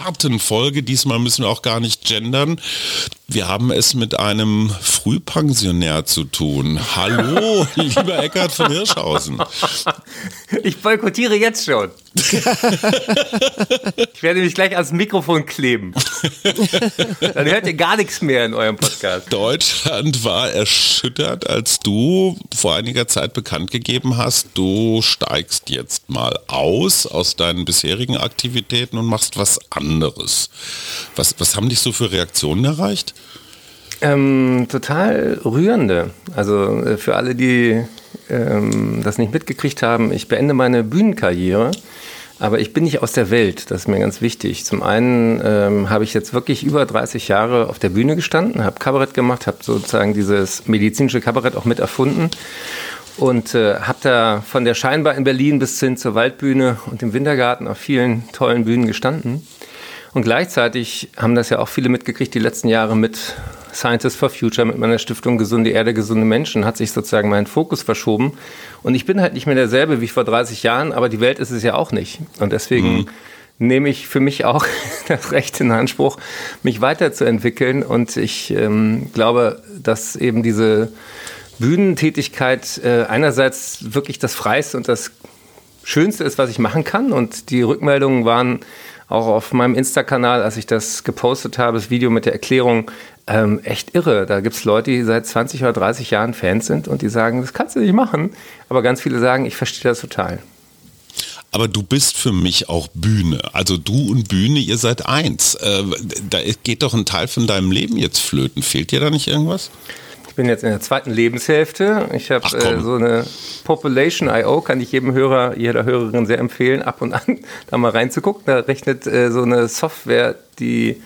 Expertenfolge. Diesmal müssen wir auch gar nicht gendern. Wir haben es mit einem Frühpensionär zu tun. Hallo, lieber Eckhard von Hirschhausen. Ich boykottiere jetzt schon. ich werde mich gleich ans Mikrofon kleben. Dann hört ihr gar nichts mehr in eurem Podcast. Deutschland war erschüttert, als du vor einiger Zeit bekannt gegeben hast, du steigst jetzt mal aus aus deinen bisherigen Aktivitäten und machst was anderes. Was, was haben dich so für Reaktionen erreicht? Ähm, total rührende. Also äh, für alle, die ähm, das nicht mitgekriegt haben, ich beende meine Bühnenkarriere. Aber ich bin nicht aus der Welt, das ist mir ganz wichtig. Zum einen ähm, habe ich jetzt wirklich über 30 Jahre auf der Bühne gestanden, habe Kabarett gemacht, habe sozusagen dieses medizinische Kabarett auch mit erfunden und äh, habe da von der Scheinbar in Berlin bis hin zur Waldbühne und dem Wintergarten auf vielen tollen Bühnen gestanden. Und gleichzeitig haben das ja auch viele mitgekriegt, die letzten Jahre mit Scientists for Future, mit meiner Stiftung Gesunde Erde, gesunde Menschen, hat sich sozusagen mein Fokus verschoben. Und ich bin halt nicht mehr derselbe wie vor 30 Jahren, aber die Welt ist es ja auch nicht. Und deswegen mhm. nehme ich für mich auch das Recht in Anspruch, mich weiterzuentwickeln. Und ich ähm, glaube, dass eben diese Bühnentätigkeit äh, einerseits wirklich das Freiste und das Schönste ist, was ich machen kann. Und die Rückmeldungen waren auch auf meinem Insta-Kanal, als ich das gepostet habe, das Video mit der Erklärung, ähm, echt irre. Da gibt es Leute, die seit 20 oder 30 Jahren Fans sind und die sagen, das kannst du nicht machen. Aber ganz viele sagen, ich verstehe das total. Aber du bist für mich auch Bühne. Also du und Bühne, ihr seid eins. Äh, da geht doch ein Teil von deinem Leben jetzt flöten. Fehlt dir da nicht irgendwas? Ich bin jetzt in der zweiten Lebenshälfte. Ich habe äh, so eine Population IO, kann ich jedem Hörer, jeder Hörerin sehr empfehlen, ab und an da mal reinzugucken. Da rechnet äh, so eine Software die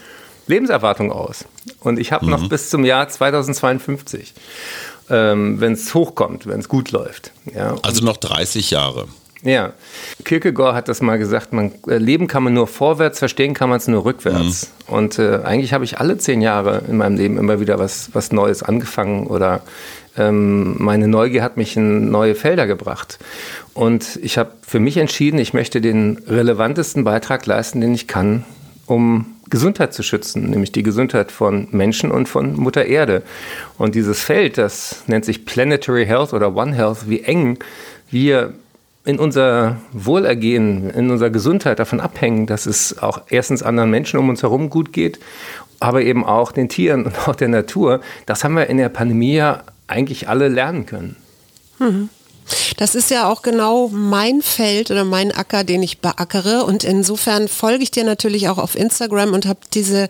Lebenserwartung aus. Und ich habe mhm. noch bis zum Jahr 2052, ähm, wenn es hochkommt, wenn es gut läuft. Ja. Also noch 30 Jahre. Ja, Kierkegaard hat das mal gesagt, man, äh, leben kann man nur vorwärts, verstehen kann man es nur rückwärts. Mhm. Und äh, eigentlich habe ich alle zehn Jahre in meinem Leben immer wieder was, was Neues angefangen oder ähm, meine Neugier hat mich in neue Felder gebracht. Und ich habe für mich entschieden, ich möchte den relevantesten Beitrag leisten, den ich kann, um Gesundheit zu schützen, nämlich die Gesundheit von Menschen und von Mutter Erde. Und dieses Feld, das nennt sich Planetary Health oder One Health, wie eng wir in unser Wohlergehen, in unserer Gesundheit davon abhängen, dass es auch erstens anderen Menschen um uns herum gut geht, aber eben auch den Tieren und auch der Natur. Das haben wir in der Pandemie ja eigentlich alle lernen können. Mhm. Das ist ja auch genau mein Feld oder mein Acker, den ich beackere. Und insofern folge ich dir natürlich auch auf Instagram und habe diese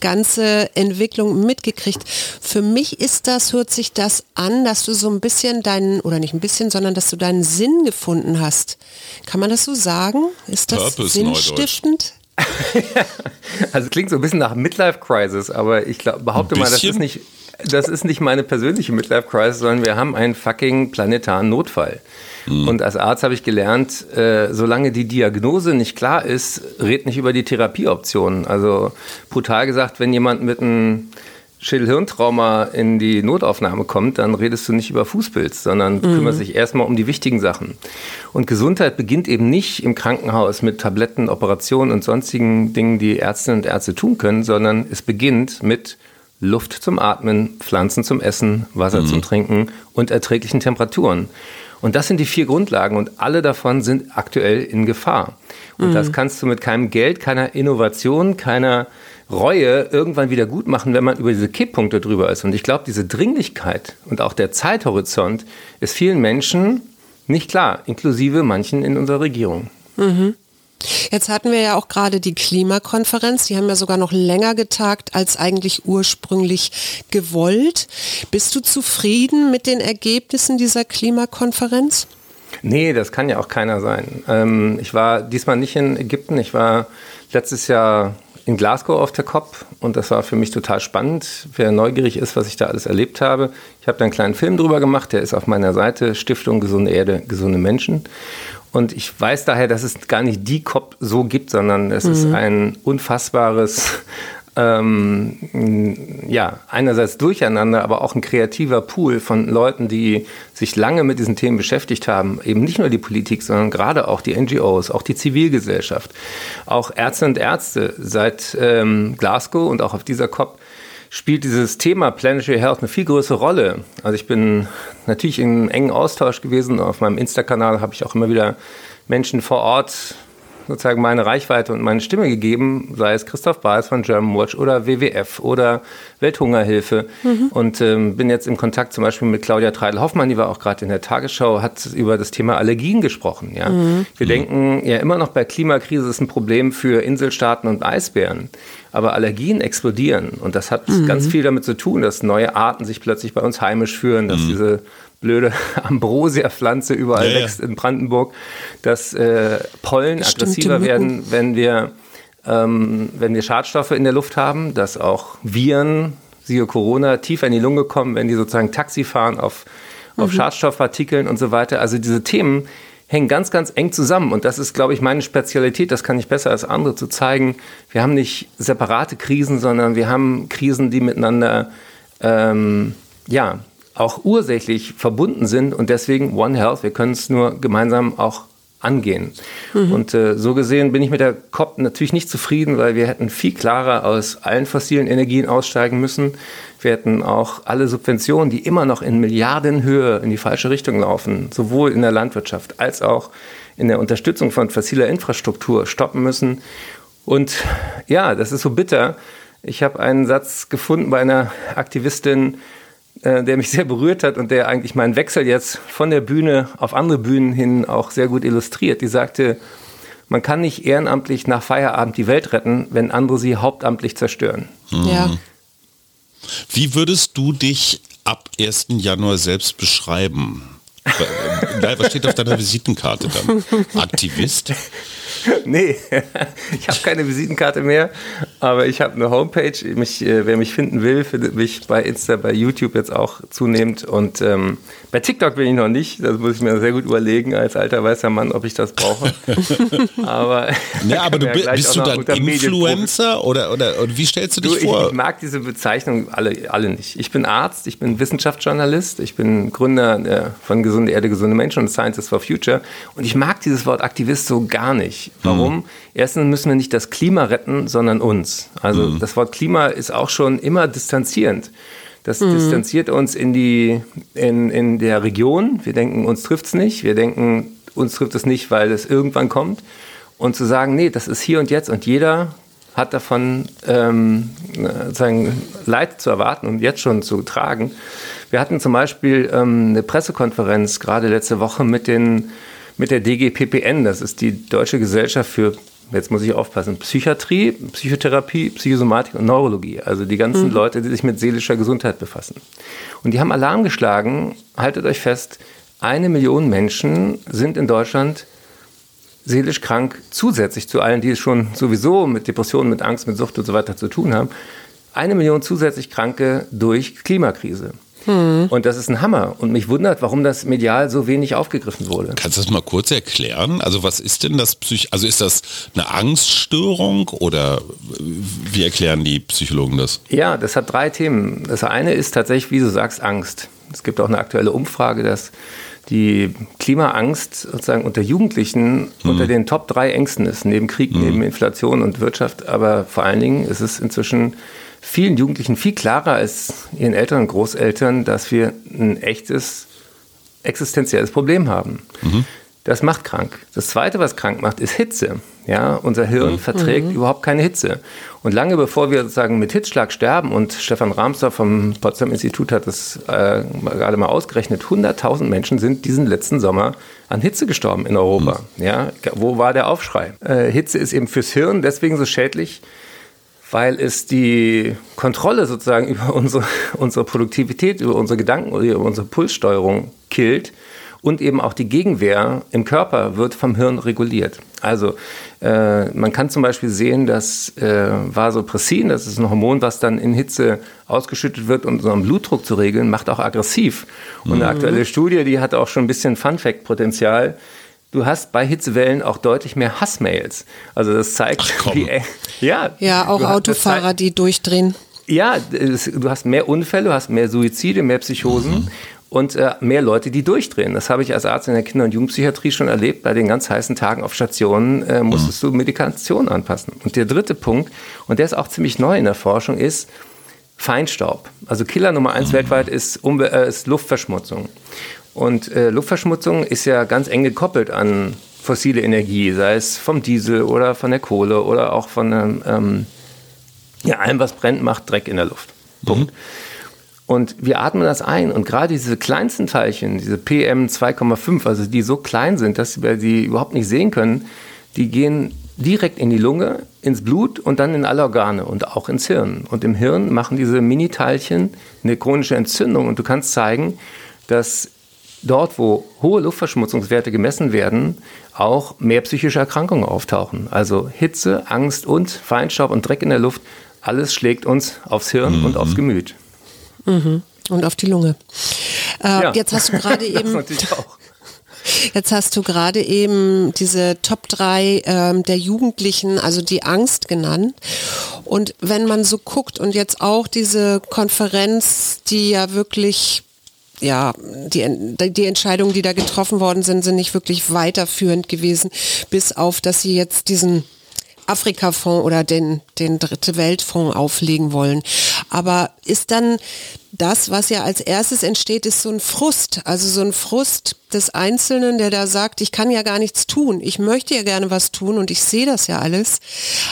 ganze Entwicklung mitgekriegt. Für mich ist das, hört sich das an, dass du so ein bisschen deinen, oder nicht ein bisschen, sondern dass du deinen Sinn gefunden hast. Kann man das so sagen? Ist das Purpose sinnstiftend? also klingt so ein bisschen nach Midlife Crisis, aber ich glaub, behaupte mal, das ist nicht das ist nicht meine persönliche Midlife Crisis, sondern wir haben einen fucking planetaren Notfall. Mhm. Und als Arzt habe ich gelernt, äh, solange die Diagnose nicht klar ist, red nicht über die Therapieoptionen. Also brutal gesagt, wenn jemand mit einem Schädelhirntrauma in die Notaufnahme kommt, dann redest du nicht über Fußpilz, sondern mhm. kümmerst dich erstmal um die wichtigen Sachen. Und Gesundheit beginnt eben nicht im Krankenhaus mit Tabletten, Operationen und sonstigen Dingen, die Ärztinnen und Ärzte tun können, sondern es beginnt mit Luft zum Atmen, Pflanzen zum Essen, Wasser mhm. zum Trinken und erträglichen Temperaturen. Und das sind die vier Grundlagen und alle davon sind aktuell in Gefahr. Und mhm. das kannst du mit keinem Geld, keiner Innovation, keiner Reue irgendwann wieder gut machen, wenn man über diese Kipppunkte drüber ist. Und ich glaube, diese Dringlichkeit und auch der Zeithorizont ist vielen Menschen nicht klar, inklusive manchen in unserer Regierung. Mhm. Jetzt hatten wir ja auch gerade die Klimakonferenz. Die haben ja sogar noch länger getagt als eigentlich ursprünglich gewollt. Bist du zufrieden mit den Ergebnissen dieser Klimakonferenz? Nee, das kann ja auch keiner sein. Ähm, ich war diesmal nicht in Ägypten. Ich war letztes Jahr in Glasgow auf der COP und das war für mich total spannend. Wer neugierig ist, was ich da alles erlebt habe, ich habe da einen kleinen Film drüber gemacht, der ist auf meiner Seite Stiftung Gesunde Erde, gesunde Menschen. Und ich weiß daher, dass es gar nicht die COP so gibt, sondern es mhm. ist ein unfassbares ähm, ja, einerseits durcheinander, aber auch ein kreativer Pool von Leuten, die sich lange mit diesen Themen beschäftigt haben. Eben nicht nur die Politik, sondern gerade auch die NGOs, auch die Zivilgesellschaft, auch Ärzte und Ärzte seit ähm, Glasgow und auch auf dieser COP spielt dieses Thema Planetary Health eine viel größere Rolle. Also ich bin natürlich in engen Austausch gewesen. Auf meinem Insta-Kanal habe ich auch immer wieder Menschen vor Ort sozusagen meine Reichweite und meine Stimme gegeben, sei es Christoph Baes von Germanwatch oder WWF oder Welthungerhilfe. Mhm. Und ähm, bin jetzt im Kontakt zum Beispiel mit Claudia Treidel-Hoffmann, die war auch gerade in der Tagesschau, hat über das Thema Allergien gesprochen. Ja? Mhm. Wir denken ja immer noch bei Klimakrise ist ein Problem für Inselstaaten und Eisbären. Aber Allergien explodieren und das hat mhm. ganz viel damit zu tun, dass neue Arten sich plötzlich bei uns heimisch führen, dass mhm. diese blöde Ambrosia-Pflanze überall ja, wächst ja. in Brandenburg, dass äh, Pollen Stimmt, aggressiver werden, wenn wir, ähm, wenn wir Schadstoffe in der Luft haben, dass auch Viren, siehe Corona, tiefer in die Lunge kommen, wenn die sozusagen Taxi fahren auf, auf mhm. Schadstoffpartikeln und so weiter. Also diese Themen hängen ganz, ganz eng zusammen. Und das ist, glaube ich, meine Spezialität. Das kann ich besser als andere zu zeigen. Wir haben nicht separate Krisen, sondern wir haben Krisen, die miteinander ähm, ja, auch ursächlich verbunden sind und deswegen One Health, wir können es nur gemeinsam auch angehen. Mhm. Und äh, so gesehen bin ich mit der COP natürlich nicht zufrieden, weil wir hätten viel klarer aus allen fossilen Energien aussteigen müssen. Wir hätten auch alle Subventionen, die immer noch in Milliardenhöhe in die falsche Richtung laufen, sowohl in der Landwirtschaft als auch in der Unterstützung von fossiler Infrastruktur stoppen müssen. Und ja, das ist so bitter. Ich habe einen Satz gefunden bei einer Aktivistin, äh, der mich sehr berührt hat und der eigentlich meinen Wechsel jetzt von der Bühne auf andere Bühnen hin auch sehr gut illustriert. Die sagte, man kann nicht ehrenamtlich nach Feierabend die Welt retten, wenn andere sie hauptamtlich zerstören. Mhm. Ja. Wie würdest du dich ab 1. Januar selbst beschreiben? Was steht auf deiner Visitenkarte dann? Aktivist? nee, ich habe keine Visitenkarte mehr, aber ich habe eine Homepage. Mich, äh, wer mich finden will, findet mich bei Insta, bei YouTube jetzt auch zunehmend. Und ähm, bei TikTok bin ich noch nicht. Das muss ich mir sehr gut überlegen als alter weißer Mann, ob ich das brauche. aber ja, aber du ja bist du dann Influencer oder, oder, oder, wie stellst du dich du, vor? Ich, ich, mag diese Bezeichnung alle, alle nicht. Ich bin Arzt, ich bin Wissenschaftsjournalist, ich bin Gründer äh, von Gesunde Erde, gesunde Menschen und Scientists for Future. Und ich mag dieses Wort Aktivist so gar nicht. Warum? Mhm. Erstens müssen wir nicht das Klima retten, sondern uns. Also mhm. das Wort Klima ist auch schon immer distanzierend. Das mhm. distanziert uns in, die, in, in der Region. Wir denken, uns trifft es nicht. Wir denken, uns trifft es nicht, weil es irgendwann kommt. Und zu sagen, nee, das ist hier und jetzt und jeder hat davon ähm, sozusagen Leid zu erwarten und jetzt schon zu tragen. Wir hatten zum Beispiel ähm, eine Pressekonferenz gerade letzte Woche mit den mit der DGPPN, das ist die Deutsche Gesellschaft für, jetzt muss ich aufpassen, Psychiatrie, Psychotherapie, Psychosomatik und Neurologie. Also die ganzen mhm. Leute, die sich mit seelischer Gesundheit befassen. Und die haben Alarm geschlagen, haltet euch fest, eine Million Menschen sind in Deutschland seelisch krank, zusätzlich zu allen, die es schon sowieso mit Depressionen, mit Angst, mit Sucht und so weiter zu tun haben. Eine Million zusätzlich Kranke durch Klimakrise. Hm. Und das ist ein Hammer. Und mich wundert, warum das medial so wenig aufgegriffen wurde. Kannst du das mal kurz erklären? Also was ist denn das Psych also ist das eine Angststörung oder wie erklären die Psychologen das? Ja, das hat drei Themen. Das eine ist tatsächlich, wie du sagst, Angst. Es gibt auch eine aktuelle Umfrage, dass die Klimaangst sozusagen unter Jugendlichen mhm. unter den Top drei Ängsten ist, neben Krieg, mhm. neben Inflation und Wirtschaft. Aber vor allen Dingen ist es inzwischen vielen Jugendlichen viel klarer als ihren Eltern und Großeltern, dass wir ein echtes existenzielles Problem haben. Mhm. Das macht krank. Das Zweite, was krank macht, ist Hitze. Ja, unser Hirn mhm. verträgt mhm. überhaupt keine Hitze. Und lange bevor wir sozusagen mit Hitzschlag sterben, und Stefan Rahmsdorf vom Potsdam Institut hat das äh, gerade mal ausgerechnet, 100.000 Menschen sind diesen letzten Sommer an Hitze gestorben in Europa. Mhm. Ja, wo war der Aufschrei? Äh, Hitze ist eben fürs Hirn deswegen so schädlich, weil es die Kontrolle sozusagen über unsere, unsere Produktivität, über unsere Gedanken, über unsere Pulssteuerung killt und eben auch die Gegenwehr im Körper wird vom Hirn reguliert. Also äh, man kann zum Beispiel sehen, dass äh, Vasopressin, das ist ein Hormon, was dann in Hitze ausgeschüttet wird, um unseren Blutdruck zu regeln, macht auch aggressiv. Und eine mhm. aktuelle Studie, die hat auch schon ein bisschen Fun-Fact-Potenzial, du hast bei Hitzewellen auch deutlich mehr Hassmails. Also das zeigt, Ach, wie, ja, ja auch Autofahrer, die durchdrehen. Ja, du hast mehr Unfälle, du hast mehr Suizide, mehr Psychosen. Mhm und äh, mehr Leute, die durchdrehen. Das habe ich als Arzt in der Kinder- und Jugendpsychiatrie schon erlebt. Bei den ganz heißen Tagen auf Stationen äh, musstest mhm. du Medikation anpassen. Und der dritte Punkt, und der ist auch ziemlich neu in der Forschung, ist Feinstaub. Also Killer Nummer eins mhm. weltweit ist, Umwel äh, ist Luftverschmutzung. Und äh, Luftverschmutzung ist ja ganz eng gekoppelt an fossile Energie, sei es vom Diesel oder von der Kohle oder auch von ähm, ähm ja, allem, was brennt, macht Dreck in der Luft. Punkt. Mhm. Und wir atmen das ein. Und gerade diese kleinsten Teilchen, diese PM 2,5, also die so klein sind, dass wir sie überhaupt nicht sehen können, die gehen direkt in die Lunge, ins Blut und dann in alle Organe und auch ins Hirn. Und im Hirn machen diese Mini-Teilchen eine chronische Entzündung. Und du kannst zeigen, dass dort, wo hohe Luftverschmutzungswerte gemessen werden, auch mehr psychische Erkrankungen auftauchen. Also Hitze, Angst und Feinstaub und Dreck in der Luft, alles schlägt uns aufs Hirn mhm. und aufs Gemüt. Mhm. Und auf die Lunge. Äh, ja. Jetzt hast du gerade eben. Jetzt hast du gerade eben diese Top 3 ähm, der Jugendlichen, also die Angst genannt. Und wenn man so guckt und jetzt auch diese Konferenz, die ja wirklich ja, die, die Entscheidungen, die da getroffen worden sind, sind nicht wirklich weiterführend gewesen, bis auf, dass sie jetzt diesen Afrika-Fonds oder den, den Dritte Weltfonds auflegen wollen. Aber ist dann das, was ja als erstes entsteht, ist so ein Frust, also so ein Frust des Einzelnen, der da sagt, ich kann ja gar nichts tun, ich möchte ja gerne was tun und ich sehe das ja alles.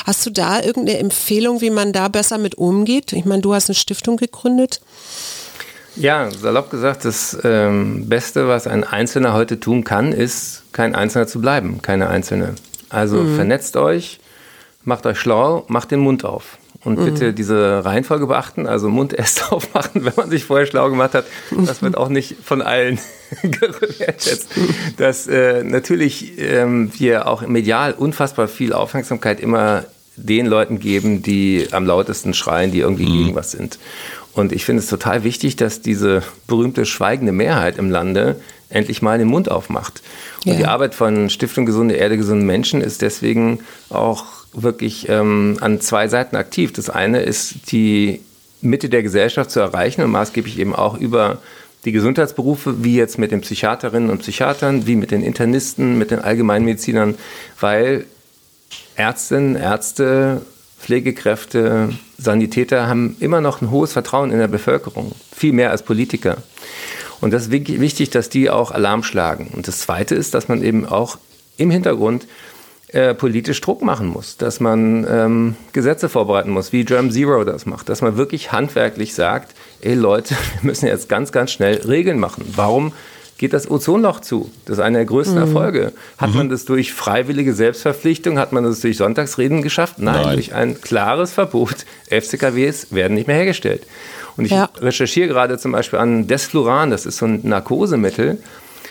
Hast du da irgendeine Empfehlung, wie man da besser mit umgeht? Ich meine, du hast eine Stiftung gegründet. Ja, salopp gesagt, das ähm, Beste, was ein Einzelner heute tun kann, ist, kein Einzelner zu bleiben, keine Einzelne. Also mhm. vernetzt euch, macht euch schlau, macht den Mund auf. Und mhm. bitte diese Reihenfolge beachten, also Mund erst aufmachen, wenn man sich vorher schlau gemacht hat. Das wird auch nicht von allen gewertschätzt. Dass äh, natürlich ähm, wir auch medial unfassbar viel Aufmerksamkeit immer den Leuten geben, die am lautesten schreien, die irgendwie mhm. gegen was sind. Und ich finde es total wichtig, dass diese berühmte schweigende Mehrheit im Lande endlich mal den Mund aufmacht. Und ja. die Arbeit von Stiftung Gesunde Erde, gesunde Menschen ist deswegen auch wirklich ähm, an zwei Seiten aktiv. Das eine ist die Mitte der Gesellschaft zu erreichen und maßgeblich eben auch über die Gesundheitsberufe, wie jetzt mit den Psychiaterinnen und Psychiatern, wie mit den Internisten, mit den Allgemeinmedizinern, weil Ärztinnen, Ärzte, Pflegekräfte, Sanitäter haben immer noch ein hohes Vertrauen in der Bevölkerung, viel mehr als Politiker. Und das ist wichtig, dass die auch Alarm schlagen. Und das Zweite ist, dass man eben auch im Hintergrund äh, politisch Druck machen muss, dass man ähm, Gesetze vorbereiten muss, wie Germ Zero das macht, dass man wirklich handwerklich sagt, ey Leute, wir müssen jetzt ganz, ganz schnell Regeln machen. Warum geht das Ozonloch zu? Das ist einer der größten mhm. Erfolge. Hat mhm. man das durch freiwillige Selbstverpflichtung, hat man das durch Sonntagsreden geschafft? Nein, Nein. durch ein klares Verbot. FCKWs werden nicht mehr hergestellt. Und ich ja. recherchiere gerade zum Beispiel an Desfluran, das ist so ein Narkosemittel,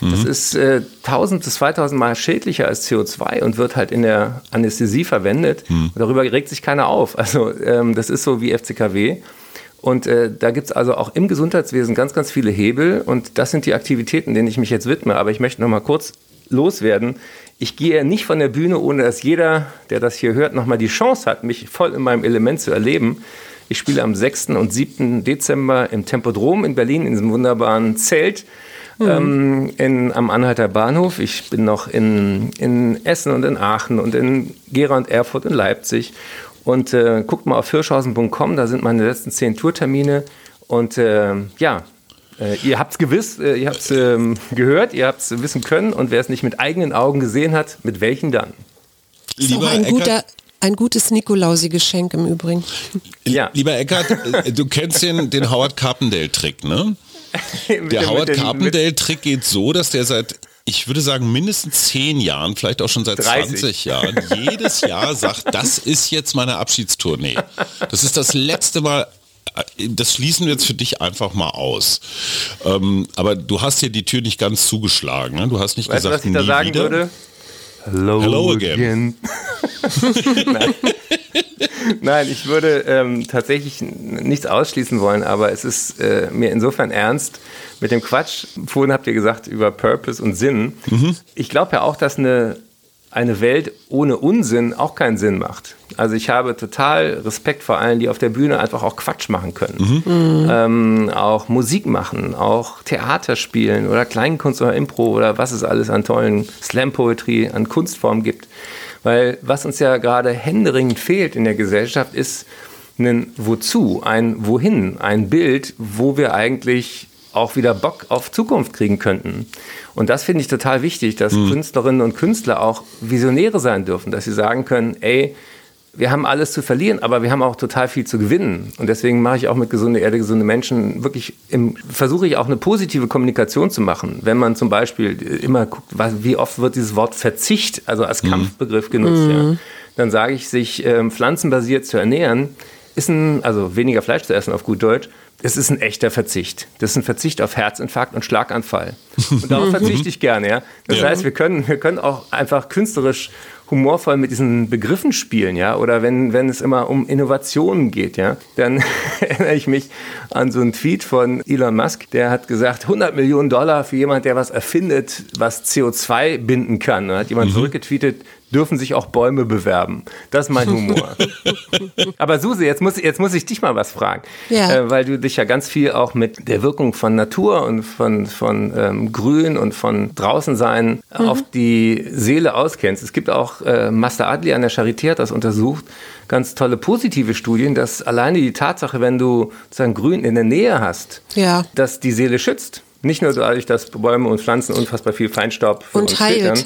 das mhm. ist äh, 1000 bis 2000 Mal schädlicher als CO2 und wird halt in der Anästhesie verwendet. Mhm. darüber regt sich keiner auf. Also ähm, das ist so wie FCKW. Und äh, da gibt es also auch im Gesundheitswesen ganz, ganz viele Hebel. Und das sind die Aktivitäten, denen ich mich jetzt widme. Aber ich möchte noch mal kurz loswerden. Ich gehe nicht von der Bühne, ohne dass jeder, der das hier hört, noch mal die Chance hat, mich voll in meinem Element zu erleben. Ich spiele am 6. und 7. Dezember im Tempodrom in Berlin, in diesem wunderbaren Zelt mhm. ähm, in, am Anhalter Bahnhof. Ich bin noch in, in Essen und in Aachen und in Gera und Erfurt und Leipzig. Und äh, guckt mal auf hirschhausen.com, da sind meine letzten zehn Tourtermine. Und äh, ja, äh, ihr habt es gewiss, äh, ihr habt es ähm, gehört, ihr habt es wissen können. Und wer es nicht mit eigenen Augen gesehen hat, mit welchen dann? Lieber ein guter, ein gutes Nikolausi-Geschenk im Übrigen. Ja. Lieber Eckert, äh, du kennst den, den Howard Carpendale-Trick, ne? der Howard Carpendale-Trick geht so, dass der seit ich würde sagen, mindestens zehn Jahren, vielleicht auch schon seit 30. 20 Jahren, jedes Jahr sagt, das ist jetzt meine Abschiedstournee. Das ist das letzte Mal, das schließen wir jetzt für dich einfach mal aus. Ähm, aber du hast hier die Tür nicht ganz zugeschlagen. Ne? Du hast nicht weißt gesagt, was ich da sagen wieder. würde? Hello, Hello again. Nein. Nein. ich würde ähm, tatsächlich nichts ausschließen wollen, aber es ist äh, mir insofern ernst mit dem Quatsch. Vorhin habt ihr gesagt über Purpose und Sinn. Mhm. Ich glaube ja auch, dass eine eine Welt ohne Unsinn auch keinen Sinn macht. Also ich habe total Respekt vor allen, die auf der Bühne einfach auch Quatsch machen können. Mhm. Ähm, auch Musik machen, auch Theater spielen oder Kleinkunst oder Impro oder was es alles an tollen Slam-Poetry, an Kunstformen gibt. Weil was uns ja gerade händeringend fehlt in der Gesellschaft ist ein Wozu, ein Wohin, ein Bild, wo wir eigentlich auch wieder Bock auf Zukunft kriegen könnten. Und das finde ich total wichtig, dass mhm. Künstlerinnen und Künstler auch Visionäre sein dürfen, dass sie sagen können, ey, wir haben alles zu verlieren, aber wir haben auch total viel zu gewinnen. Und deswegen mache ich auch mit Gesunde Erde, gesunde Menschen wirklich, im, versuche ich auch eine positive Kommunikation zu machen. Wenn man zum Beispiel immer guckt, was, wie oft wird dieses Wort Verzicht, also als mhm. Kampfbegriff genutzt, mhm. ja, dann sage ich, sich ähm, pflanzenbasiert zu ernähren, ist ein, also weniger Fleisch zu essen auf gut Deutsch, es ist ein echter Verzicht. Das ist ein Verzicht auf Herzinfarkt und Schlaganfall. Und darauf verzichte ich gerne, ja. Das ja. heißt, wir können, wir können auch einfach künstlerisch humorvoll mit diesen Begriffen spielen, ja, oder wenn, wenn es immer um Innovationen geht, ja, dann erinnere ich mich an so einen Tweet von Elon Musk, der hat gesagt, 100 Millionen Dollar für jemand, der was erfindet, was CO2 binden kann. Da hat jemand mhm. zurückgetweetet, dürfen sich auch Bäume bewerben. Das ist mein Humor. Aber Susi, jetzt muss, jetzt muss ich dich mal was fragen, ja. äh, weil du dich ja ganz viel auch mit der Wirkung von Natur und von, von ähm, Grün und von draußen sein mhm. auf die Seele auskennst. Es gibt auch, äh, Master Adli an der Charité hat das untersucht, ganz tolle positive Studien, dass alleine die Tatsache, wenn du sozusagen Grün in der Nähe hast, ja. dass die Seele schützt. Nicht nur dadurch, dass Bäume und Pflanzen unfassbar viel Feinstaub für und uns heilt. filtern,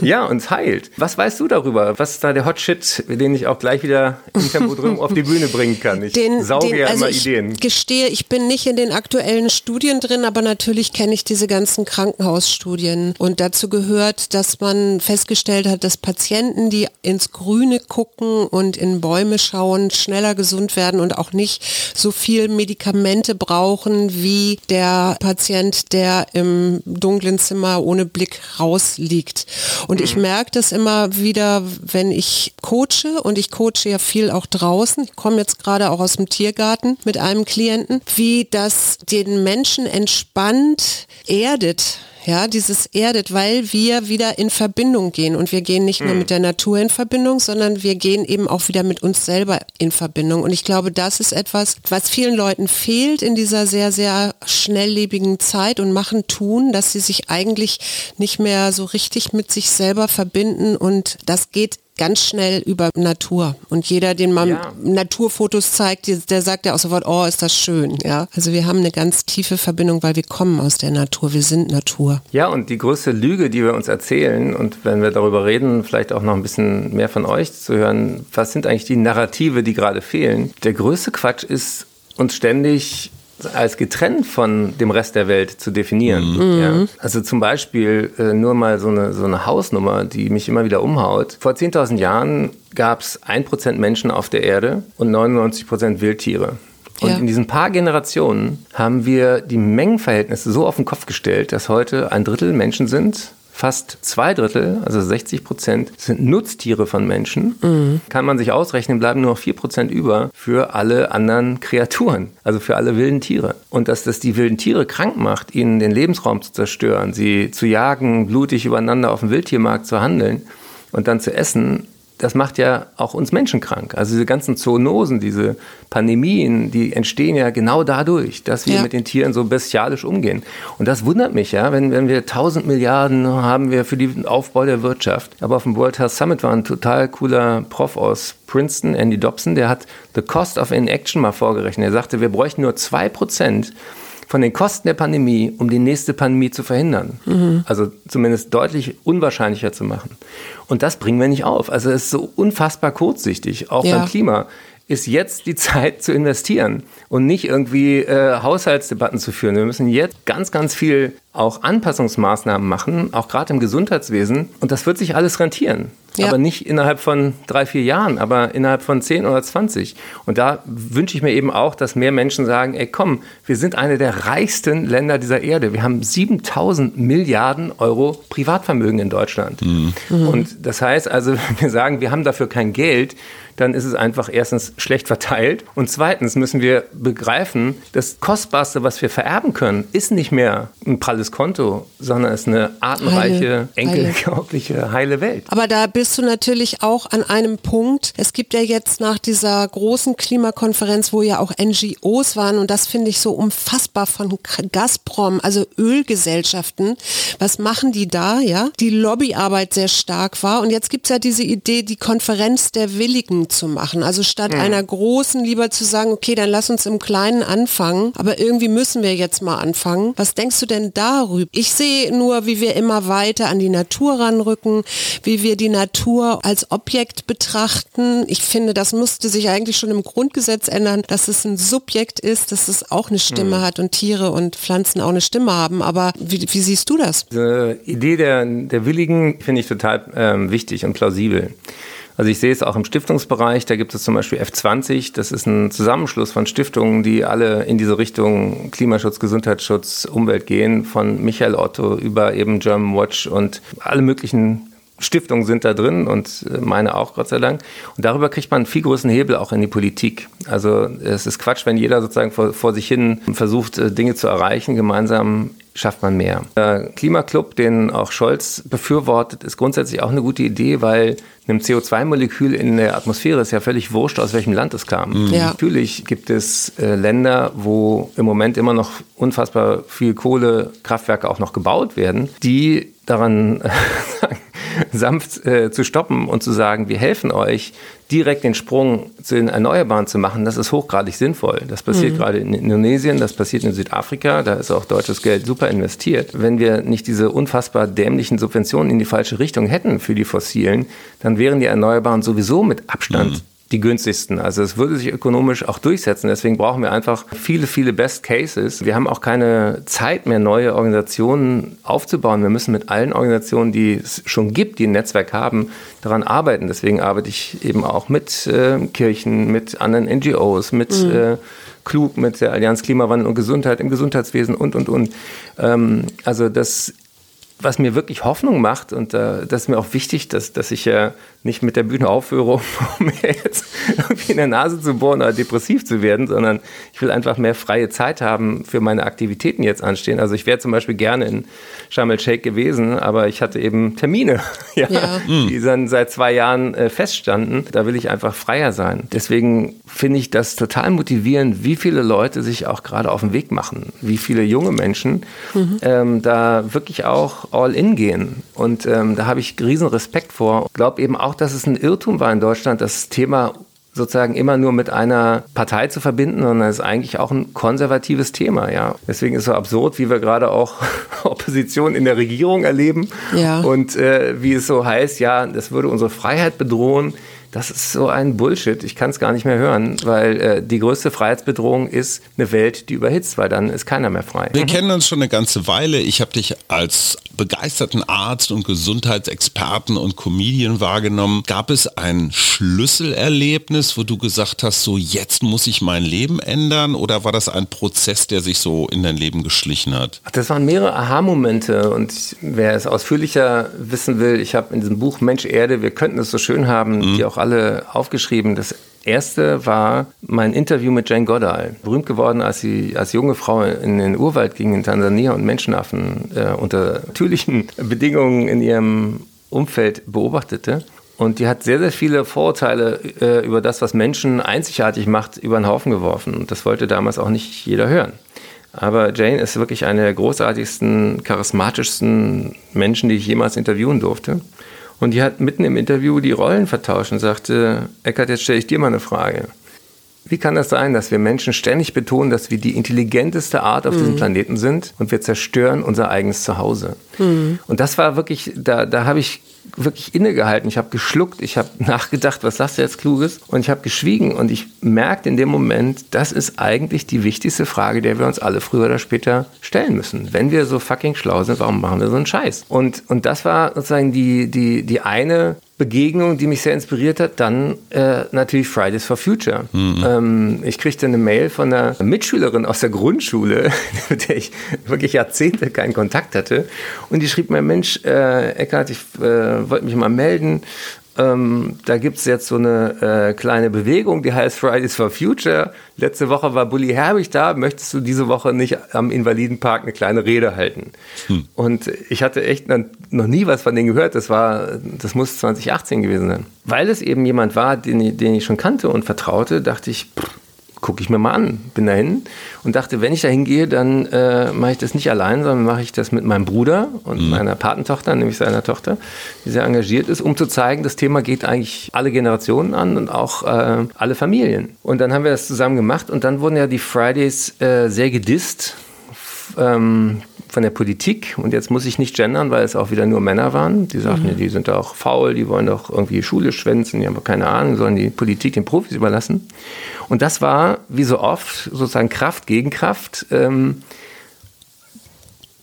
ja, uns heilt. Was weißt du darüber? Was ist da der Hot Shit, den ich auch gleich wieder Tempo drum auf die Bühne bringen kann? Ich den, sauge den, ja also immer ich Ideen. gestehe, ich bin nicht in den aktuellen Studien drin, aber natürlich kenne ich diese ganzen Krankenhausstudien. Und dazu gehört, dass man festgestellt hat, dass Patienten, die ins Grüne gucken und in Bäume schauen, schneller gesund werden und auch nicht so viel Medikamente brauchen wie der Patient, der im dunklen Zimmer ohne Blick rausliegt. Und mhm. ich merke das immer wieder, wenn ich coache und ich coache ja viel auch draußen. Ich komme jetzt gerade auch aus dem Tiergarten mit einem Klienten, wie das den Menschen entspannt erdet ja, dieses erdet, weil wir wieder in Verbindung gehen und wir gehen nicht nur hm. mit der Natur in Verbindung, sondern wir gehen eben auch wieder mit uns selber in Verbindung. Und ich glaube, das ist etwas, was vielen Leuten fehlt in dieser sehr, sehr schnelllebigen Zeit und machen tun, dass sie sich eigentlich nicht mehr so richtig mit sich selber verbinden und das geht ganz schnell über Natur. Und jeder, den man ja. Naturfotos zeigt, der sagt ja auch sofort, oh, ist das schön. Ja, also wir haben eine ganz tiefe Verbindung, weil wir kommen aus der Natur. Wir sind Natur. Ja, und die größte Lüge, die wir uns erzählen, und wenn wir darüber reden, vielleicht auch noch ein bisschen mehr von euch zu hören, was sind eigentlich die Narrative, die gerade fehlen? Der größte Quatsch ist, uns ständig als getrennt von dem Rest der Welt zu definieren. Mhm. Ja. Also zum Beispiel äh, nur mal so eine, so eine Hausnummer, die mich immer wieder umhaut. Vor 10.000 Jahren gab es 1% Menschen auf der Erde und 99% Wildtiere. Und ja. in diesen paar Generationen haben wir die Mengenverhältnisse so auf den Kopf gestellt, dass heute ein Drittel Menschen sind fast zwei Drittel, also 60 Prozent, sind Nutztiere von Menschen. Mhm. Kann man sich ausrechnen, bleiben nur noch vier Prozent über für alle anderen Kreaturen, also für alle wilden Tiere. Und dass das die wilden Tiere krank macht, ihnen den Lebensraum zu zerstören, sie zu jagen, blutig übereinander auf dem Wildtiermarkt zu handeln und dann zu essen, das macht ja auch uns Menschen krank. Also diese ganzen Zoonosen, diese Pandemien, die entstehen ja genau dadurch, dass wir ja. mit den Tieren so bestialisch umgehen. Und das wundert mich ja, wenn, wenn wir 1000 Milliarden haben wir für den Aufbau der Wirtschaft. Aber auf dem World Health Summit war ein total cooler Prof aus Princeton, Andy Dobson, der hat The Cost of Inaction mal vorgerechnet. Er sagte, wir bräuchten nur 2 Prozent von den Kosten der Pandemie, um die nächste Pandemie zu verhindern. Mhm. Also zumindest deutlich unwahrscheinlicher zu machen. Und das bringen wir nicht auf. Also es ist so unfassbar kurzsichtig, auch ja. beim Klima. Ist jetzt die Zeit zu investieren und nicht irgendwie äh, Haushaltsdebatten zu führen. Wir müssen jetzt ganz, ganz viel auch Anpassungsmaßnahmen machen, auch gerade im Gesundheitswesen. Und das wird sich alles rentieren. Ja. Aber nicht innerhalb von drei, vier Jahren, aber innerhalb von zehn oder zwanzig. Und da wünsche ich mir eben auch, dass mehr Menschen sagen, ey komm, wir sind eine der reichsten Länder dieser Erde. Wir haben 7000 Milliarden Euro Privatvermögen in Deutschland. Mhm. Und das heißt also, wir sagen, wir haben dafür kein Geld dann ist es einfach erstens schlecht verteilt und zweitens müssen wir begreifen, das Kostbarste, was wir vererben können, ist nicht mehr ein pralles Konto, sondern ist eine artenreiche, enkeltaugliche, heile Welt. Aber da bist du natürlich auch an einem Punkt. Es gibt ja jetzt nach dieser großen Klimakonferenz, wo ja auch NGOs waren und das finde ich so unfassbar von Gazprom, also Ölgesellschaften. Was machen die da, ja? Die Lobbyarbeit sehr stark war und jetzt gibt es ja diese Idee, die Konferenz der Willigen zu machen. Also statt mhm. einer großen lieber zu sagen, okay, dann lass uns im Kleinen anfangen, aber irgendwie müssen wir jetzt mal anfangen. Was denkst du denn darüber? Ich sehe nur, wie wir immer weiter an die Natur ranrücken, wie wir die Natur als Objekt betrachten. Ich finde, das musste sich eigentlich schon im Grundgesetz ändern, dass es ein Subjekt ist, dass es auch eine Stimme mhm. hat und Tiere und Pflanzen auch eine Stimme haben. Aber wie, wie siehst du das? Die Idee der, der Willigen finde ich total ähm, wichtig und plausibel. Also ich sehe es auch im Stiftungsbereich, da gibt es zum Beispiel F20, das ist ein Zusammenschluss von Stiftungen, die alle in diese Richtung Klimaschutz, Gesundheitsschutz, Umwelt gehen, von Michael Otto über eben German Watch und alle möglichen Stiftungen sind da drin und äh, meine auch, Gott sei Dank. Und darüber kriegt man einen viel größeren Hebel auch in die Politik. Also es ist Quatsch, wenn jeder sozusagen vor, vor sich hin versucht, äh, Dinge zu erreichen. Gemeinsam schafft man mehr. Der Klimaclub, den auch Scholz befürwortet, ist grundsätzlich auch eine gute Idee, weil einem CO2-Molekül in der Atmosphäre ist ja völlig wurscht, aus welchem Land es kam. Mhm. Ja. Natürlich gibt es äh, Länder, wo im Moment immer noch unfassbar viel Kohlekraftwerke auch noch gebaut werden, die daran sanft äh, zu stoppen und zu sagen, wir helfen euch, direkt den Sprung zu den Erneuerbaren zu machen, das ist hochgradig sinnvoll. Das passiert mhm. gerade in Indonesien, das passiert in Südafrika, da ist auch deutsches Geld super investiert. Wenn wir nicht diese unfassbar dämlichen Subventionen in die falsche Richtung hätten für die Fossilen, dann wären die Erneuerbaren sowieso mit Abstand mhm die günstigsten. Also es würde sich ökonomisch auch durchsetzen. Deswegen brauchen wir einfach viele, viele Best Cases. Wir haben auch keine Zeit mehr, neue Organisationen aufzubauen. Wir müssen mit allen Organisationen, die es schon gibt, die ein Netzwerk haben, daran arbeiten. Deswegen arbeite ich eben auch mit äh, Kirchen, mit anderen NGOs, mit mhm. äh, Klug, mit der Allianz Klimawandel und Gesundheit im Gesundheitswesen und, und, und. Ähm, also das was mir wirklich Hoffnung macht und äh, das ist mir auch wichtig, dass, dass ich ja nicht mit der Bühne aufhöre, um mir jetzt irgendwie in der Nase zu bohren oder depressiv zu werden, sondern ich will einfach mehr freie Zeit haben für meine Aktivitäten jetzt anstehen. Also ich wäre zum Beispiel gerne in Sharm el-Sheikh gewesen, aber ich hatte eben Termine, ja, ja. die dann seit zwei Jahren äh, feststanden. Da will ich einfach freier sein. Deswegen finde ich das total motivierend, wie viele Leute sich auch gerade auf den Weg machen, wie viele junge Menschen mhm. ähm, da wirklich auch all in gehen. Und ähm, da habe ich riesen Respekt vor. Ich glaube eben auch, dass es ein Irrtum war in Deutschland, das Thema sozusagen immer nur mit einer Partei zu verbinden, sondern es ist eigentlich auch ein konservatives Thema, ja. Deswegen ist es so absurd, wie wir gerade auch Opposition in der Regierung erleben ja. und äh, wie es so heißt, ja, das würde unsere Freiheit bedrohen. Das ist so ein Bullshit. Ich kann es gar nicht mehr hören, weil äh, die größte Freiheitsbedrohung ist eine Welt, die überhitzt, weil dann ist keiner mehr frei. Wir kennen uns schon eine ganze Weile. Ich habe dich als begeisterten Arzt und Gesundheitsexperten und Comedian wahrgenommen. Gab es ein Schlüsselerlebnis, wo du gesagt hast, so jetzt muss ich mein Leben ändern? Oder war das ein Prozess, der sich so in dein Leben geschlichen hat? Das waren mehrere Aha-Momente und wer es ausführlicher wissen will, ich habe in diesem Buch Mensch Erde, wir könnten es so schön haben, mhm. die auch alle aufgeschrieben. Das erste war mein Interview mit Jane Goodall. Berühmt geworden, als sie als junge Frau in den Urwald ging in Tansania und Menschenaffen äh, unter natürlichen Bedingungen in ihrem Umfeld beobachtete. Und die hat sehr, sehr viele Vorurteile äh, über das, was Menschen einzigartig macht, über den Haufen geworfen. Und das wollte damals auch nicht jeder hören. Aber Jane ist wirklich eine der großartigsten, charismatischsten Menschen, die ich jemals interviewen durfte. Und die hat mitten im Interview die Rollen vertauscht und sagte, Eckart, jetzt stelle ich dir mal eine Frage. Wie kann das sein, dass wir Menschen ständig betonen, dass wir die intelligenteste Art auf mhm. diesem Planeten sind und wir zerstören unser eigenes Zuhause? Mhm. Und das war wirklich, da, da habe ich wirklich innegehalten, ich habe geschluckt, ich habe nachgedacht, was sagst du jetzt Kluges? Und ich habe geschwiegen und ich merkte in dem Moment, das ist eigentlich die wichtigste Frage, der wir uns alle früher oder später stellen müssen. Wenn wir so fucking schlau sind, warum machen wir so einen Scheiß? Und, und das war sozusagen die, die, die eine Begegnung, die mich sehr inspiriert hat, dann äh, natürlich Fridays for Future. Mhm. Ähm, ich kriegte eine Mail von einer Mitschülerin aus der Grundschule, mit der ich wirklich Jahrzehnte keinen Kontakt hatte. Und die schrieb mir, Mensch, äh, Eckhard, ich äh, wollte mich mal melden. Ähm, da gibt es jetzt so eine äh, kleine Bewegung, die heißt Fridays for Future. Letzte Woche war Bully Herbig da. Möchtest du diese Woche nicht am Invalidenpark eine kleine Rede halten? Hm. Und ich hatte echt noch nie was von denen gehört. Das war, das muss 2018 gewesen sein. Weil es eben jemand war, den, den ich schon kannte und vertraute, dachte ich, pff, gucke ich mir mal an. Bin dahin und dachte, wenn ich da hingehe, dann äh, mache ich das nicht allein, sondern mache ich das mit meinem Bruder und mhm. meiner Patentochter, nämlich seiner Tochter, die sehr engagiert ist, um zu zeigen, das Thema geht eigentlich alle Generationen an und auch äh, alle Familien. Und dann haben wir das zusammen gemacht und dann wurden ja die Fridays äh, sehr gedisst. Ähm, von der Politik, und jetzt muss ich nicht gendern, weil es auch wieder nur Männer waren, die sagten, mhm. die sind auch faul, die wollen doch irgendwie Schule schwänzen, die haben keine Ahnung, sollen die Politik den Profis überlassen. Und das war, wie so oft, sozusagen Kraft gegen Kraft. Ähm,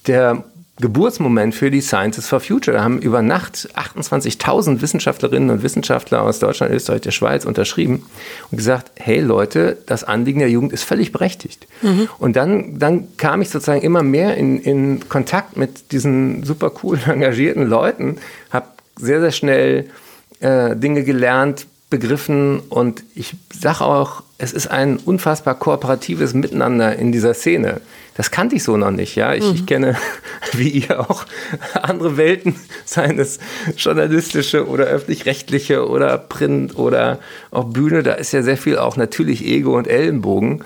der Geburtsmoment für die Sciences for Future. Da haben über Nacht 28.000 Wissenschaftlerinnen und Wissenschaftler aus Deutschland, Österreich, der Schweiz unterschrieben und gesagt, hey Leute, das Anliegen der Jugend ist völlig berechtigt. Mhm. Und dann, dann kam ich sozusagen immer mehr in, in Kontakt mit diesen super cool engagierten Leuten, habe sehr, sehr schnell äh, Dinge gelernt, begriffen und ich sage auch, es ist ein unfassbar kooperatives Miteinander in dieser Szene. Das kannte ich so noch nicht. Ja, ich, mhm. ich kenne, wie ihr auch, andere Welten, seien es journalistische oder öffentlich-rechtliche oder Print oder auch Bühne. Da ist ja sehr viel auch natürlich Ego und Ellenbogen.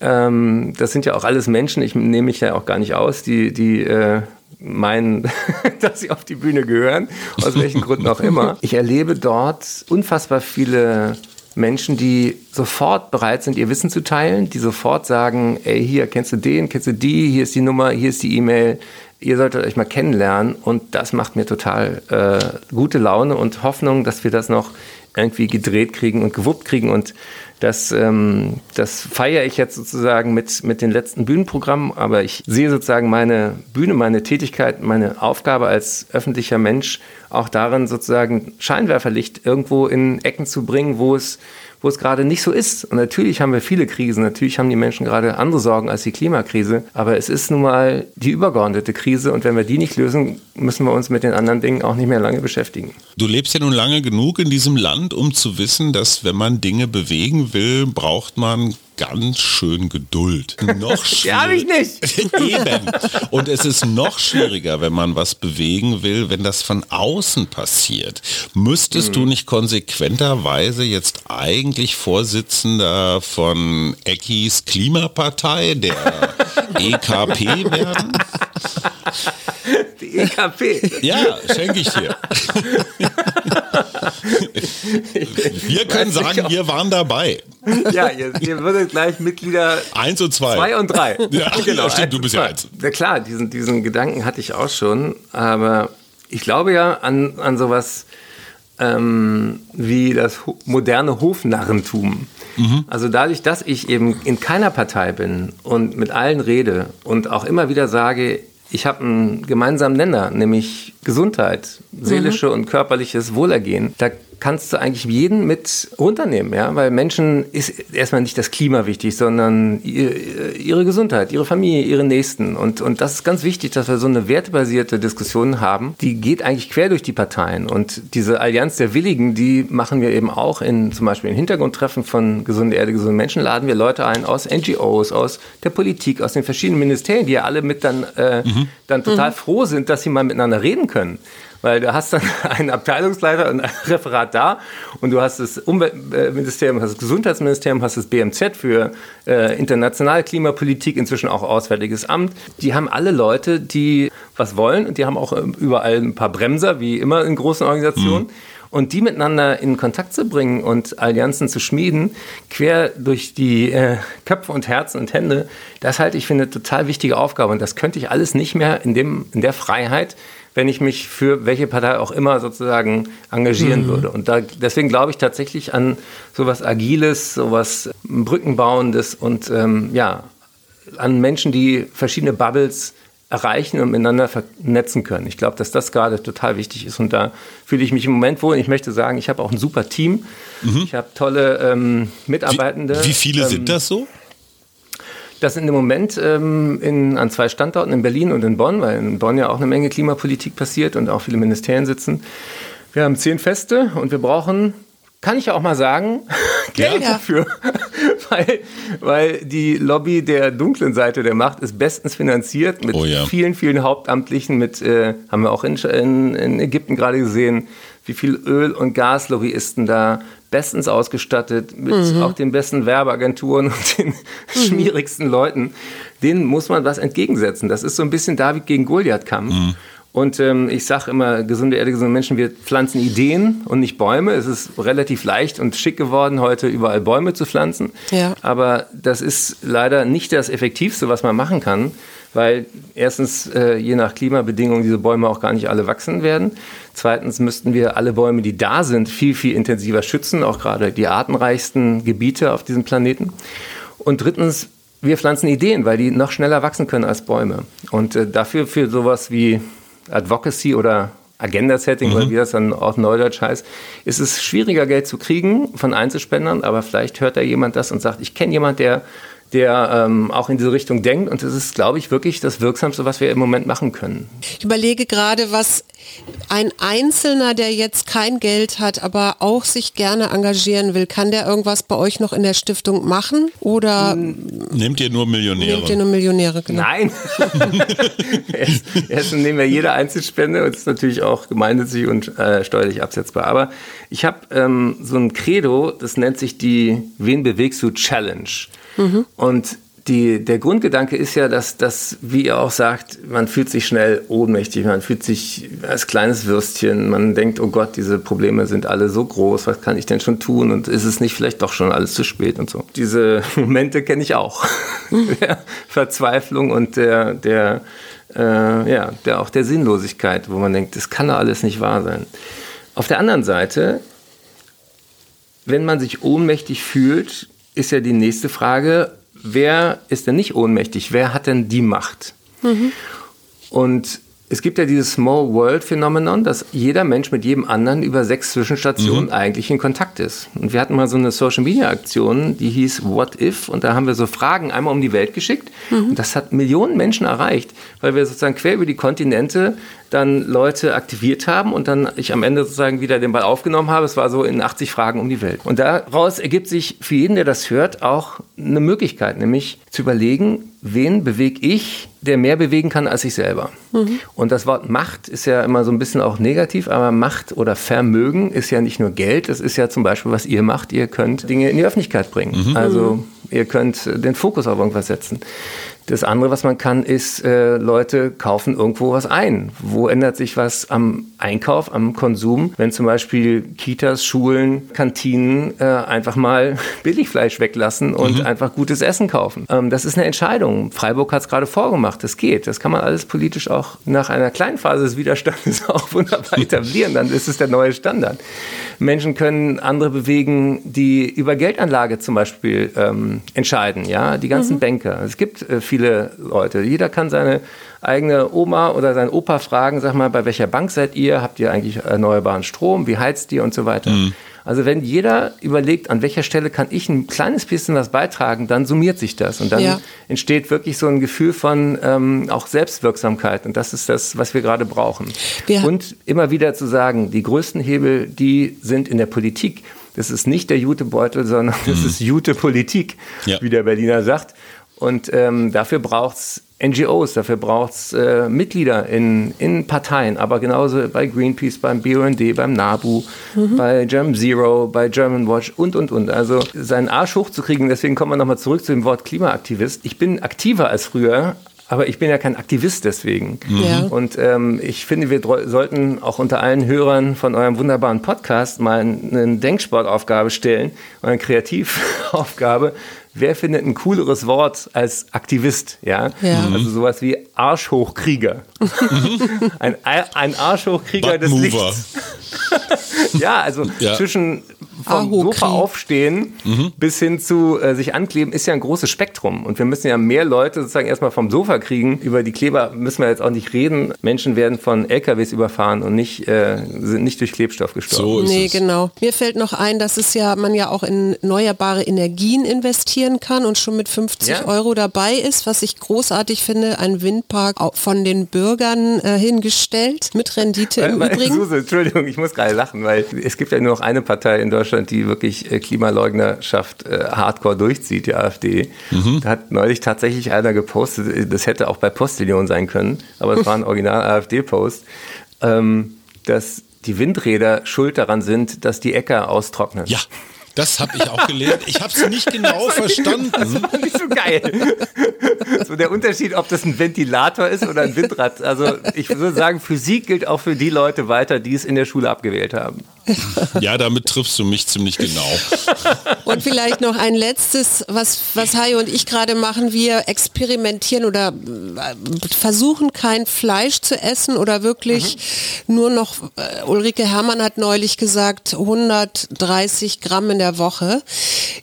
Ähm, das sind ja auch alles Menschen. Ich nehme mich ja auch gar nicht aus, die die äh, meinen, dass sie auf die Bühne gehören, aus welchen Gründen auch immer. Ich erlebe dort unfassbar viele Menschen, die sofort bereit sind, ihr Wissen zu teilen, die sofort sagen, ey, hier kennst du den, kennst du die, hier ist die Nummer, hier ist die E-Mail, ihr solltet euch mal kennenlernen und das macht mir total äh, gute Laune und Hoffnung, dass wir das noch irgendwie gedreht kriegen und gewuppt kriegen und das, ähm, das feiere ich jetzt sozusagen mit, mit den letzten Bühnenprogrammen, aber ich sehe sozusagen meine Bühne, meine Tätigkeit, meine Aufgabe als öffentlicher Mensch auch darin, sozusagen Scheinwerferlicht irgendwo in Ecken zu bringen, wo es wo es gerade nicht so ist. Und natürlich haben wir viele Krisen, natürlich haben die Menschen gerade andere Sorgen als die Klimakrise, aber es ist nun mal die übergeordnete Krise und wenn wir die nicht lösen, müssen wir uns mit den anderen Dingen auch nicht mehr lange beschäftigen. Du lebst ja nun lange genug in diesem Land, um zu wissen, dass wenn man Dinge bewegen will, braucht man ganz schön Geduld. Noch schwieriger. habe ich nicht. Eben. Und es ist noch schwieriger, wenn man was bewegen will, wenn das von außen passiert. Müsstest mhm. du nicht konsequenterweise jetzt eigentlich Vorsitzender von Eckis Klimapartei, der EKP werden? Die EKP. Ja, schenke ich dir. wir können sagen, wir waren dabei. Ja, ihr, ihr würdet gleich Mitglieder eins und zwei. Zwei und drei. Ja, genau. Stimmt, du bist ja eins. Ja, klar, diesen, diesen Gedanken hatte ich auch schon, aber ich glaube ja an, an sowas ähm, wie das moderne Hofnarrentum. Mhm. Also dadurch, dass ich eben in keiner Partei bin und mit allen rede und auch immer wieder sage, ich habe einen gemeinsamen Nenner, nämlich Gesundheit, seelische mhm. und körperliches Wohlergehen. Da kannst du eigentlich jeden mit runternehmen, ja, weil Menschen ist erstmal nicht das Klima wichtig, sondern ihre Gesundheit, ihre Familie, ihre Nächsten. Und, und das ist ganz wichtig, dass wir so eine wertebasierte Diskussion haben. Die geht eigentlich quer durch die Parteien. Und diese Allianz der Willigen, die machen wir eben auch in zum Beispiel in Hintergrundtreffen von Gesunde Erde, gesunde Menschen, laden wir Leute ein aus NGOs, aus der Politik, aus den verschiedenen Ministerien, die ja alle mit dann, äh, mhm. dann total mhm. froh sind, dass sie mal miteinander reden können weil du hast dann einen Abteilungsleiter und ein Referat da und du hast das Umweltministerium, hast das Gesundheitsministerium, hast das BMZ für äh, internationale Klimapolitik, inzwischen auch Auswärtiges Amt. Die haben alle Leute, die was wollen und die haben auch ähm, überall ein paar Bremser, wie immer in großen Organisationen. Mhm. Und die miteinander in Kontakt zu bringen und Allianzen zu schmieden, quer durch die äh, Köpfe und Herzen und Hände, das halte ich für eine total wichtige Aufgabe. Und das könnte ich alles nicht mehr in, dem, in der Freiheit, wenn ich mich für welche Partei auch immer sozusagen engagieren mhm. würde. Und da, deswegen glaube ich tatsächlich an sowas Agiles, sowas Brückenbauendes und ähm, ja, an Menschen, die verschiedene Bubbles erreichen und miteinander vernetzen können. Ich glaube, dass das gerade total wichtig ist und da fühle ich mich im Moment wohl. Ich möchte sagen, ich habe auch ein super Team. Mhm. Ich habe tolle ähm, Mitarbeitende. Wie, wie viele ähm, sind das so? Das sind im Moment ähm, in, an zwei Standorten, in Berlin und in Bonn, weil in Bonn ja auch eine Menge Klimapolitik passiert und auch viele Ministerien sitzen. Wir haben zehn Feste und wir brauchen, kann ich ja auch mal sagen, Geld ja. dafür. weil, weil die Lobby der dunklen Seite der Macht ist bestens finanziert mit oh ja. vielen, vielen Hauptamtlichen, mit, äh, haben wir auch in, in, in Ägypten gerade gesehen, wie viel Öl- und Gaslobbyisten da bestens ausgestattet, mit mhm. auch den besten Werbeagenturen und den mhm. schmierigsten Leuten. Denen muss man was entgegensetzen. Das ist so ein bisschen David gegen Goliath-Kampf. Mhm. Und ähm, ich sage immer, gesunde Erde, gesunde Menschen, wir pflanzen Ideen und nicht Bäume. Es ist relativ leicht und schick geworden, heute überall Bäume zu pflanzen. Ja. Aber das ist leider nicht das Effektivste, was man machen kann weil erstens äh, je nach Klimabedingungen diese Bäume auch gar nicht alle wachsen werden. Zweitens müssten wir alle Bäume, die da sind, viel, viel intensiver schützen, auch gerade die artenreichsten Gebiete auf diesem Planeten. Und drittens, wir pflanzen Ideen, weil die noch schneller wachsen können als Bäume. Und äh, dafür für sowas wie Advocacy oder Agenda-Setting mhm. oder wie das dann auf Neudeutsch heißt, ist es schwieriger, Geld zu kriegen von Einzelspendern, aber vielleicht hört da jemand das und sagt, ich kenne jemand, der der ähm, auch in diese Richtung denkt. Und das ist, glaube ich, wirklich das Wirksamste, was wir im Moment machen können. Ich überlege gerade, was ein Einzelner, der jetzt kein Geld hat, aber auch sich gerne engagieren will, kann der irgendwas bei euch noch in der Stiftung machen? Oder nehmt ihr nur Millionäre? Nehmt ihr nur Millionäre, genau. Nein. erst, erst nehmen wir jede Einzelspende und ist natürlich auch gemeinnützig und äh, steuerlich absetzbar. Aber ich habe ähm, so ein Credo, das nennt sich die Wen bewegst du Challenge. Mhm. Und die, der Grundgedanke ist ja, dass, dass, wie ihr auch sagt, man fühlt sich schnell ohnmächtig, man fühlt sich als kleines Würstchen, man denkt, oh Gott, diese Probleme sind alle so groß, was kann ich denn schon tun und ist es nicht vielleicht doch schon alles zu spät und so. Diese Momente kenne ich auch. der Verzweiflung und der, der, äh, ja, der, auch der Sinnlosigkeit, wo man denkt, das kann doch alles nicht wahr sein. Auf der anderen Seite, wenn man sich ohnmächtig fühlt, ist ja die nächste Frage, wer ist denn nicht ohnmächtig? Wer hat denn die Macht? Mhm. Und es gibt ja dieses Small World Phänomenon, dass jeder Mensch mit jedem anderen über sechs Zwischenstationen mhm. eigentlich in Kontakt ist. Und wir hatten mal so eine Social Media Aktion, die hieß What If? Und da haben wir so Fragen einmal um die Welt geschickt. Mhm. Und das hat Millionen Menschen erreicht, weil wir sozusagen quer über die Kontinente dann Leute aktiviert haben und dann ich am Ende sozusagen wieder den Ball aufgenommen habe. Es war so in 80 Fragen um die Welt. Und daraus ergibt sich für jeden, der das hört, auch eine Möglichkeit, nämlich zu überlegen, wen bewege ich, der mehr bewegen kann als ich selber. Mhm. Und das Wort Macht ist ja immer so ein bisschen auch negativ, aber Macht oder Vermögen ist ja nicht nur Geld, das ist ja zum Beispiel, was ihr macht. Ihr könnt Dinge in die Öffentlichkeit bringen. Mhm. Also ihr könnt den Fokus auf irgendwas setzen. Das andere, was man kann, ist, äh, Leute kaufen irgendwo was ein. Wo ändert sich was am Einkauf, am Konsum? Wenn zum Beispiel Kitas, Schulen, Kantinen äh, einfach mal Billigfleisch weglassen und mhm. einfach gutes Essen kaufen. Ähm, das ist eine Entscheidung. Freiburg hat es gerade vorgemacht. Das geht. Das kann man alles politisch auch nach einer kleinen Phase des Widerstandes auch wunderbar etablieren. Dann ist es der neue Standard. Menschen können andere bewegen, die über Geldanlage zum Beispiel ähm, entscheiden. Ja, die ganzen mhm. Banker. Es gibt äh, viele Leute. Jeder kann seine eigene Oma oder seinen Opa fragen, sag mal, bei welcher Bank seid ihr? Habt ihr eigentlich erneuerbaren Strom? Wie heizt ihr und so weiter? Mhm. Also wenn jeder überlegt, an welcher Stelle kann ich ein kleines bisschen was beitragen, dann summiert sich das und dann ja. entsteht wirklich so ein Gefühl von ähm, auch Selbstwirksamkeit und das ist das, was wir gerade brauchen. Wir und immer wieder zu sagen, die größten Hebel, die sind in der Politik. Das ist nicht der Jutebeutel, sondern das mhm. ist Jute-Politik, ja. wie der Berliner sagt. Und ähm, dafür braucht es NGOs, dafür braucht es äh, Mitglieder in, in Parteien, aber genauso bei Greenpeace, beim BUND, beim NABU, mhm. bei German Zero, bei German Watch und, und, und. Also seinen Arsch hochzukriegen, deswegen kommen wir nochmal zurück zu dem Wort Klimaaktivist. Ich bin aktiver als früher, aber ich bin ja kein Aktivist deswegen. Ja. Und ähm, ich finde, wir sollten auch unter allen Hörern von eurem wunderbaren Podcast mal eine Denksportaufgabe stellen, eine Kreativaufgabe. Wer findet ein cooleres Wort als Aktivist? Ja, Ja. also sowas wie Arschhochkrieger. ein, ein Arschhochkrieger des. Lichts. ja, also Ja. zwischen vom. Sofa aufstehen bis hin zu äh, sich ankleben ist ja ein großes Spektrum. Und wir müssen ja mehr Leute sozusagen erstmal vom Sofa kriegen. Über die Kleber müssen wir jetzt auch nicht reden. Menschen werden von LKWs überfahren und nicht, äh, sind nicht durch Klebstoff gestorben. So ist Nee, es. genau. Mir fällt noch ein, dass es ja man ja auch in erneuerbare Energien investieren kann und schon mit 50 Ja. Euro dabei ist, was ich großartig finde, ein Windpark auch von den Bürgern äh, hingestellt mit Rendite im Weil- Übrigen. Suse, Entschuldigung, ich muss gerade lachen, weil es gibt ja nur noch eine Partei in Deutschland, die wirklich äh, Klimaleugnerschaft äh, hardcore durchzieht, die AfD. Da hat neulich tatsächlich einer gepostet, äh, das hätte auch bei Postillon sein können, aber es war ein original AfD-Post, ähm, dass die Windräder schuld daran sind, dass die Äcker austrocknen. Ja, das habe ich auch gelernt. Ich habe es nicht genau verstanden. fand ich so geil. So der Unterschied, ob das ein Ventilator ist oder ein Windrad. Also ich würde sagen, Physik gilt auch für die Leute weiter, die es in der Schule abgewählt haben. Ja, damit triffst du mich ziemlich genau. Und vielleicht noch ein letztes, was, was Hajo und ich gerade machen. Wir experimentieren oder äh, versuchen kein Fleisch zu essen oder wirklich nur noch, äh, Ulrike Herrmann hat neulich gesagt, 130 Gramm in der Woche.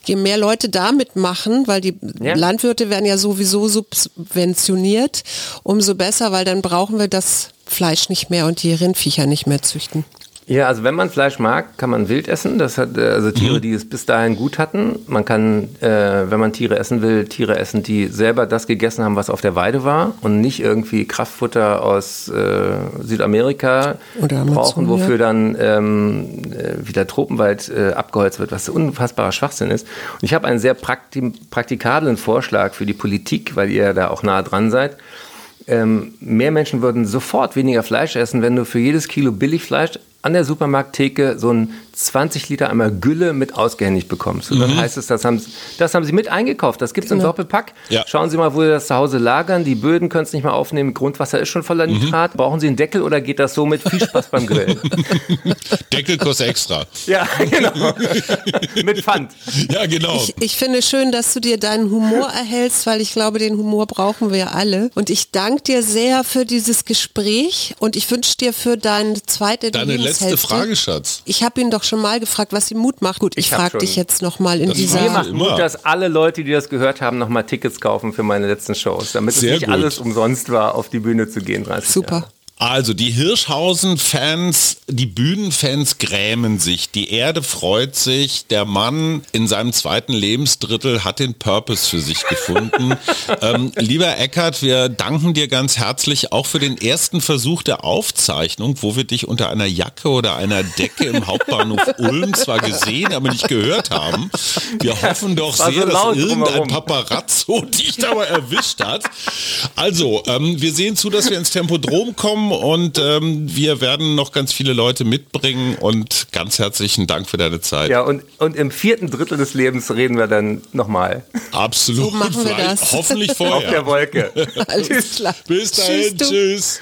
Je mehr Leute damit machen, weil die Ja. Landwirte werden ja sowieso subventioniert, umso besser, weil dann brauchen wir das Fleisch nicht mehr und die Rindviecher nicht mehr züchten. Ja, also wenn man Fleisch mag, kann man Wild essen. Das hat äh, also Tiere, die es bis dahin gut hatten. Man kann, äh, wenn man Tiere essen will, Tiere essen, die selber das gegessen haben, was auf der Weide war und nicht irgendwie Kraftfutter aus äh, Südamerika Amazon, brauchen, ja. wofür dann ähm, äh, wieder Tropenwald äh, abgeholzt wird, was unfassbarer Schwachsinn ist. Und ich habe einen sehr prakti praktikablen Vorschlag für die Politik, weil ihr da auch nah dran seid ähm, mehr Menschen würden sofort weniger Fleisch essen, wenn du für jedes Kilo Billigfleisch an der Supermarkttheke so ein 20 Liter einmal Gülle mit ausgehändigt bekommst. Und dann heißt es, das haben, das haben sie mit eingekauft. Das gibt es im Doppelpack. Ja. Schauen Sie mal, wo Sie das zu Hause lagern. Die Böden können es nicht mehr aufnehmen. Grundwasser ist schon voller Nitrat. Brauchen Sie einen Deckel oder geht das so mit? Viel Spaß beim Grillen. Deckel kostet extra. ja, genau. mit Pfand. Ja, genau. Ich, ich finde schön, dass du dir deinen Humor erhältst, weil ich glaube, den Humor brauchen wir alle. Und ich danke dir sehr für dieses Gespräch und ich wünsche dir für deine zweite Deine letzte Frage, Schatz. Ich habe ihn doch schon mal gefragt, was ihm Mut macht. Gut, ich, Ich frage dich jetzt nochmal in Das dieser... Mir macht. Mut, dass alle Leute, die das gehört haben, nochmal Tickets kaufen für meine letzten Shows, damit Sehr es nicht gut. alles umsonst war, auf die Bühne zu gehen. 30 Super. Jahre. Also die Hirschhausen-Fans, die Bühnenfans grämen sich, die Erde freut sich, der Mann in seinem zweiten Lebensdrittel hat den Purpose für sich gefunden. ähm, lieber Eckart, wir danken dir ganz herzlich auch für den ersten Versuch der Aufzeichnung, wo wir dich unter einer Jacke oder einer Decke im Hauptbahnhof Ulm zwar gesehen, aber nicht gehört haben. Wir hoffen doch sehr, so dass irgendein drumherum. Paparazzo dich dabei erwischt hat. Also, ähm, wir sehen zu, dass wir ins Tempodrom kommen und ähm, wir werden noch ganz viele Leute mitbringen und ganz herzlichen Dank für deine Zeit. Ja, und, und im vierten Drittel des Lebens reden wir dann nochmal. Absolut. So machen wir Vielleicht das. Hoffentlich Auf der vorher. Wolke. Alles klar. Bis dahin, tschüss.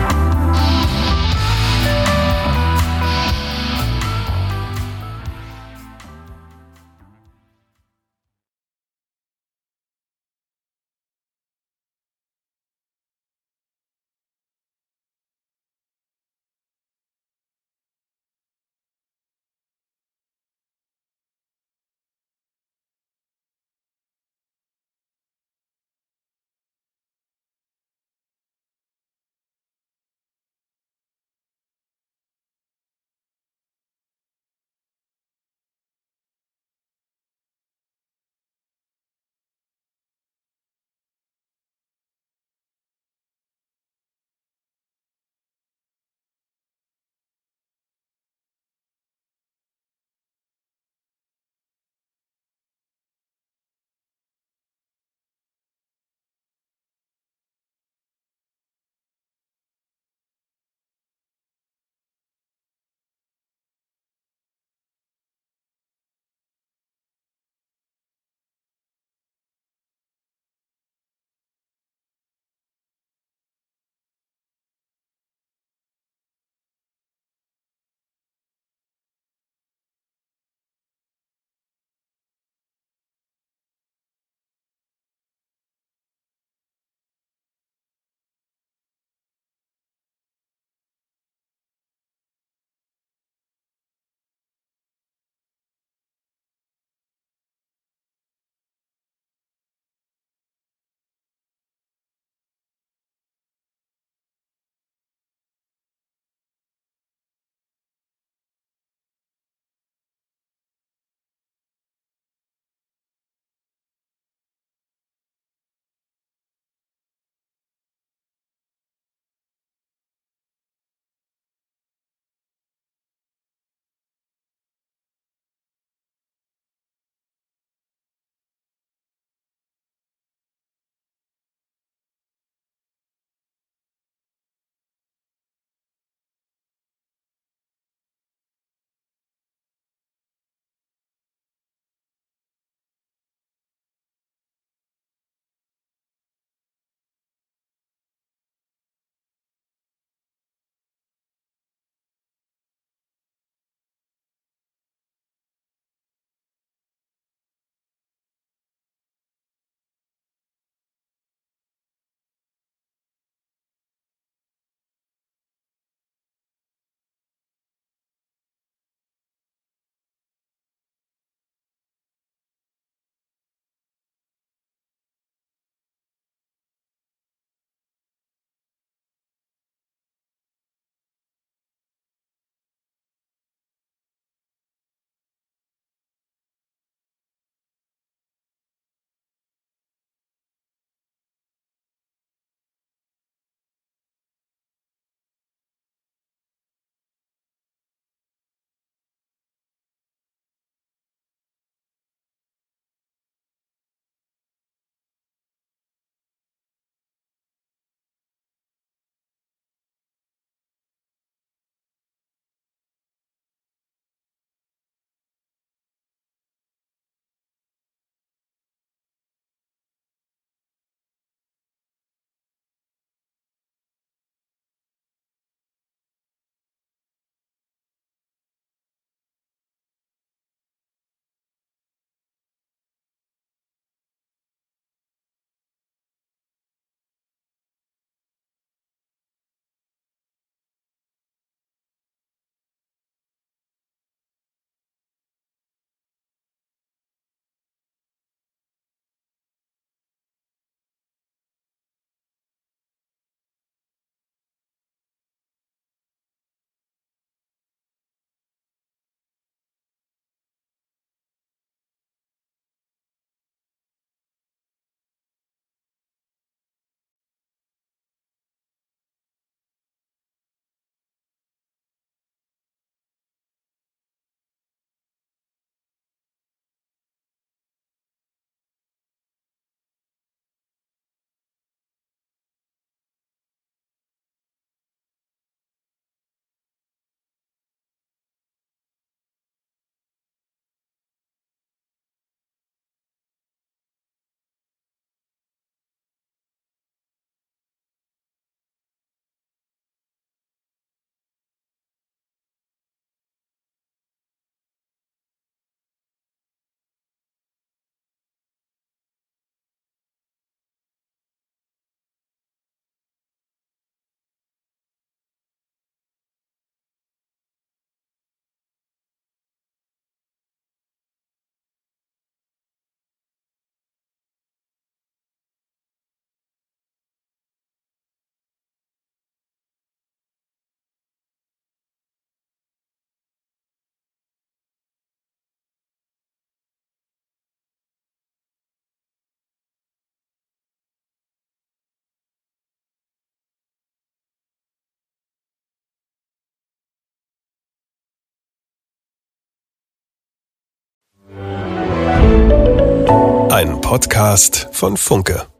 Podcast von Funke.